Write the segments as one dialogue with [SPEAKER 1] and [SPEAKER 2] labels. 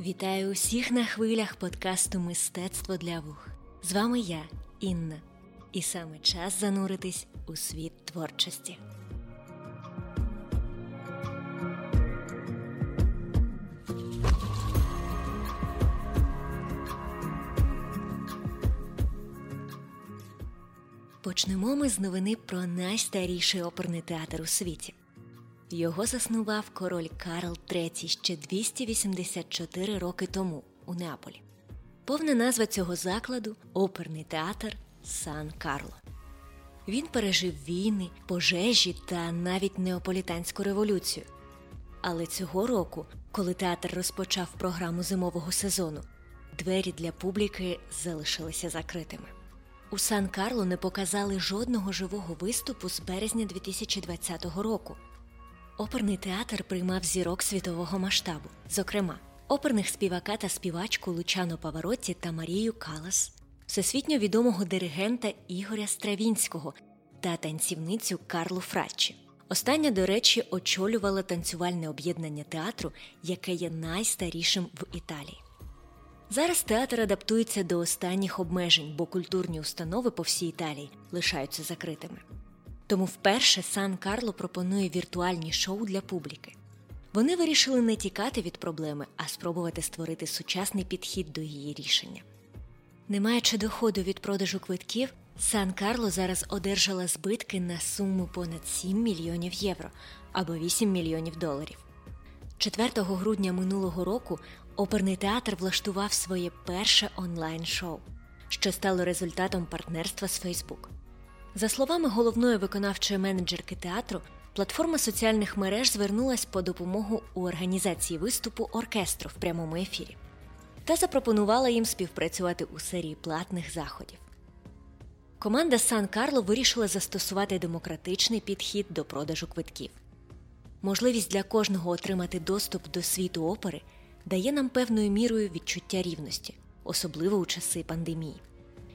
[SPEAKER 1] Вітаю усіх на хвилях подкасту Мистецтво для вух. З вами я, Інна, і саме час зануритись у світ творчості. Почнемо ми з новини про найстаріший оперний театр у світі. Його заснував король Карл III ще 284 роки тому у Неаполі. Повна назва цього закладу оперний театр Сан Карло. Він пережив війни, пожежі та навіть неаполітанську революцію. Але цього року, коли театр розпочав програму зимового сезону, двері для публіки залишилися закритими. У Сан Карло не показали жодного живого виступу з березня 2020 року. Оперний театр приймав зірок світового масштабу, зокрема, оперних співака та співачку Лучано Паваротті та Марію Калас, всесвітньо відомого диригента Ігоря Стравінського та танцівницю Карлу Фраччі. Остання, до речі, очолювала танцювальне об'єднання театру, яке є найстарішим в Італії. Зараз театр адаптується до останніх обмежень, бо культурні установи по всій Італії лишаються закритими. Тому вперше Сан Карло пропонує віртуальні шоу для публіки. Вони вирішили не тікати від проблеми, а спробувати створити сучасний підхід до її рішення. Не маючи доходу від продажу квитків, Сан Карло зараз одержала збитки на суму понад 7 мільйонів євро або 8 мільйонів доларів. 4 грудня минулого року оперний театр влаштував своє перше онлайн-шоу, що стало результатом партнерства з Facebook. За словами головної виконавчої менеджерки театру, платформа соціальних мереж звернулась по допомогу у організації виступу оркестру в прямому ефірі та запропонувала їм співпрацювати у серії платних заходів. Команда Сан Карло вирішила застосувати демократичний підхід до продажу квитків. Можливість для кожного отримати доступ до світу опери дає нам певною мірою відчуття рівності, особливо у часи пандемії.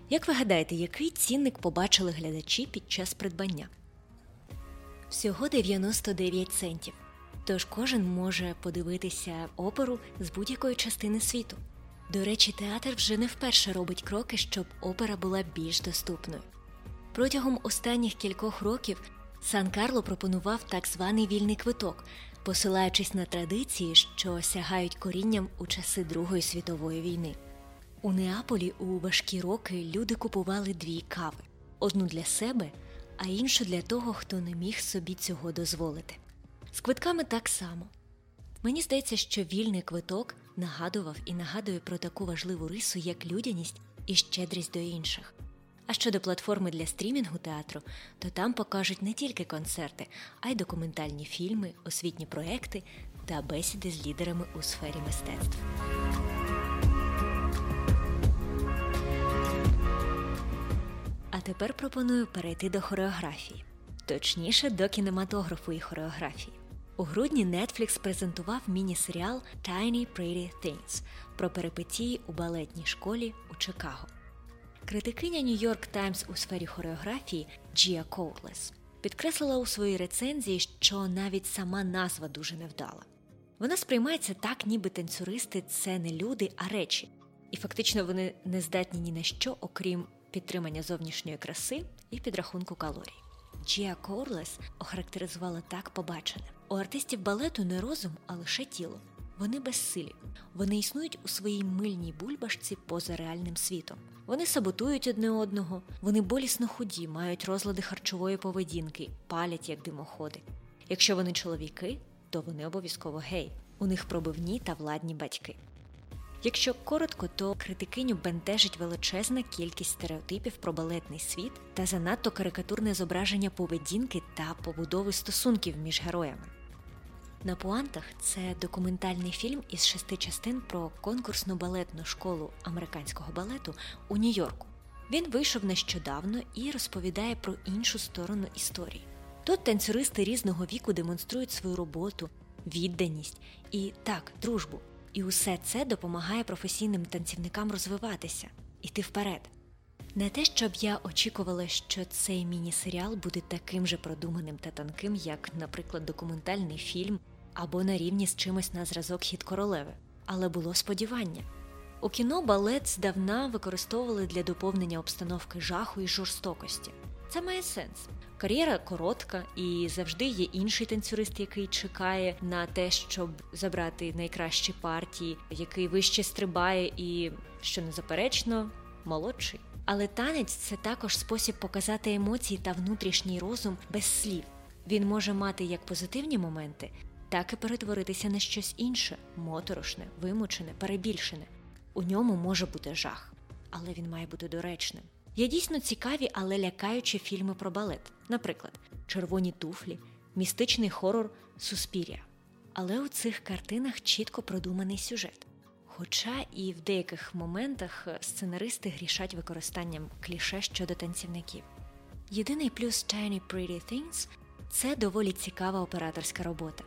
[SPEAKER 1] Як ви гадаєте, який цінник побачили глядачі під час придбання? Всього 99 центів. Тож кожен може подивитися оперу з будь-якої частини світу. До речі, театр вже не вперше робить кроки, щоб опера була більш доступною. Протягом останніх кількох років Сан Карло пропонував так званий вільний квиток, посилаючись на традиції, що сягають корінням у часи Другої світової війни. У Неаполі у важкі роки люди купували дві кави: одну для себе, а іншу для того, хто не міг собі цього дозволити. З квитками так само. Мені здається, що вільний квиток нагадував і нагадує про таку важливу рису, як людяність і щедрість до інших. А щодо платформи для стрімінгу театру, то там покажуть не тільки концерти, а й документальні фільми, освітні проекти та бесіди з лідерами у сфері мистецтв. Тепер пропоную перейти до хореографії, точніше до кінематографу і хореографії. У грудні Netflix презентував міні-серіал Tiny Pretty Things про перипетії у балетній школі у Чикаго. Критикиня York Times у сфері хореографії Джія Корлес підкреслила у своїй рецензії, що навіть сама назва дуже невдала. Вона сприймається так, ніби танцюристи це не люди, а речі, і фактично вони не здатні ні на що, окрім підтримання зовнішньої краси і підрахунку калорій. Джія Корлес охарактеризувала так побачене. У артистів балету не розум, а лише тіло. Вони безсилі. Вони існують у своїй мильній бульбашці поза реальним світом. Вони саботують одне одного, вони болісно худі, мають розлади харчової поведінки, палять як димоходи. Якщо вони чоловіки, то вони обов'язково гей. У них пробивні та владні батьки. Якщо коротко, то критикиню бентежить величезна кількість стереотипів про балетний світ та занадто карикатурне зображення поведінки та побудови стосунків між героями. На пуантах це документальний фільм із шести частин про конкурсну балетну школу американського балету у Нью-Йорку. Він вийшов нещодавно і розповідає про іншу сторону історії. Тут танцюристи різного віку демонструють свою роботу, відданість і так, дружбу. І усе це допомагає професійним танцівникам розвиватися, іти вперед. Не те, щоб я очікувала, що цей міні-серіал буде таким же продуманим та тонким, як, наприклад, документальний фільм або на рівні з чимось на зразок хід королеви. але було сподівання. У кіно балет здавна використовували для доповнення обстановки жаху і жорстокості. Це має сенс. Кар'єра коротка, і завжди є інший танцюрист, який чекає на те, щоб забрати найкращі партії, який вище стрибає і, що незаперечно, молодший. Але танець це також спосіб показати емоції та внутрішній розум без слів. Він може мати як позитивні моменти, так і перетворитися на щось інше моторошне, вимучене, перебільшене. У ньому може бути жах, але він має бути доречним. Є дійсно цікаві, але лякаючі фільми про балет, наприклад, червоні туфлі, містичний хорор Суспір'я. Але у цих картинах чітко продуманий сюжет. Хоча і в деяких моментах сценаристи грішать використанням кліше щодо танцівників. Єдиний плюс Tiny Pretty Things – це доволі цікава операторська робота.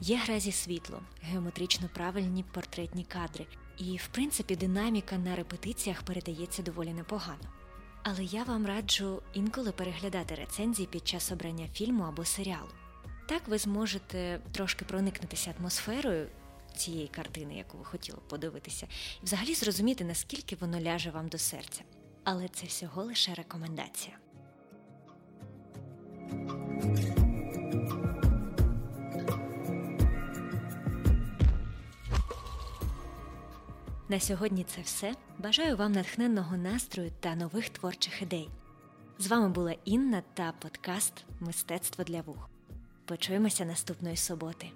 [SPEAKER 1] Є гра зі світлом, геометрично правильні портретні кадри, і, в принципі, динаміка на репетиціях передається доволі непогано. Але я вам раджу інколи переглядати рецензії під час обрання фільму або серіалу. Так ви зможете трошки проникнутися атмосферою цієї картини, яку ви хотіли подивитися, і взагалі зрозуміти, наскільки воно ляже вам до серця. Але це всього лише рекомендація. На сьогодні це все. Бажаю вам натхненного настрою та нових творчих ідей. З вами була Інна та подкаст Мистецтво для вух. Почуємося наступної суботи.